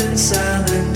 silent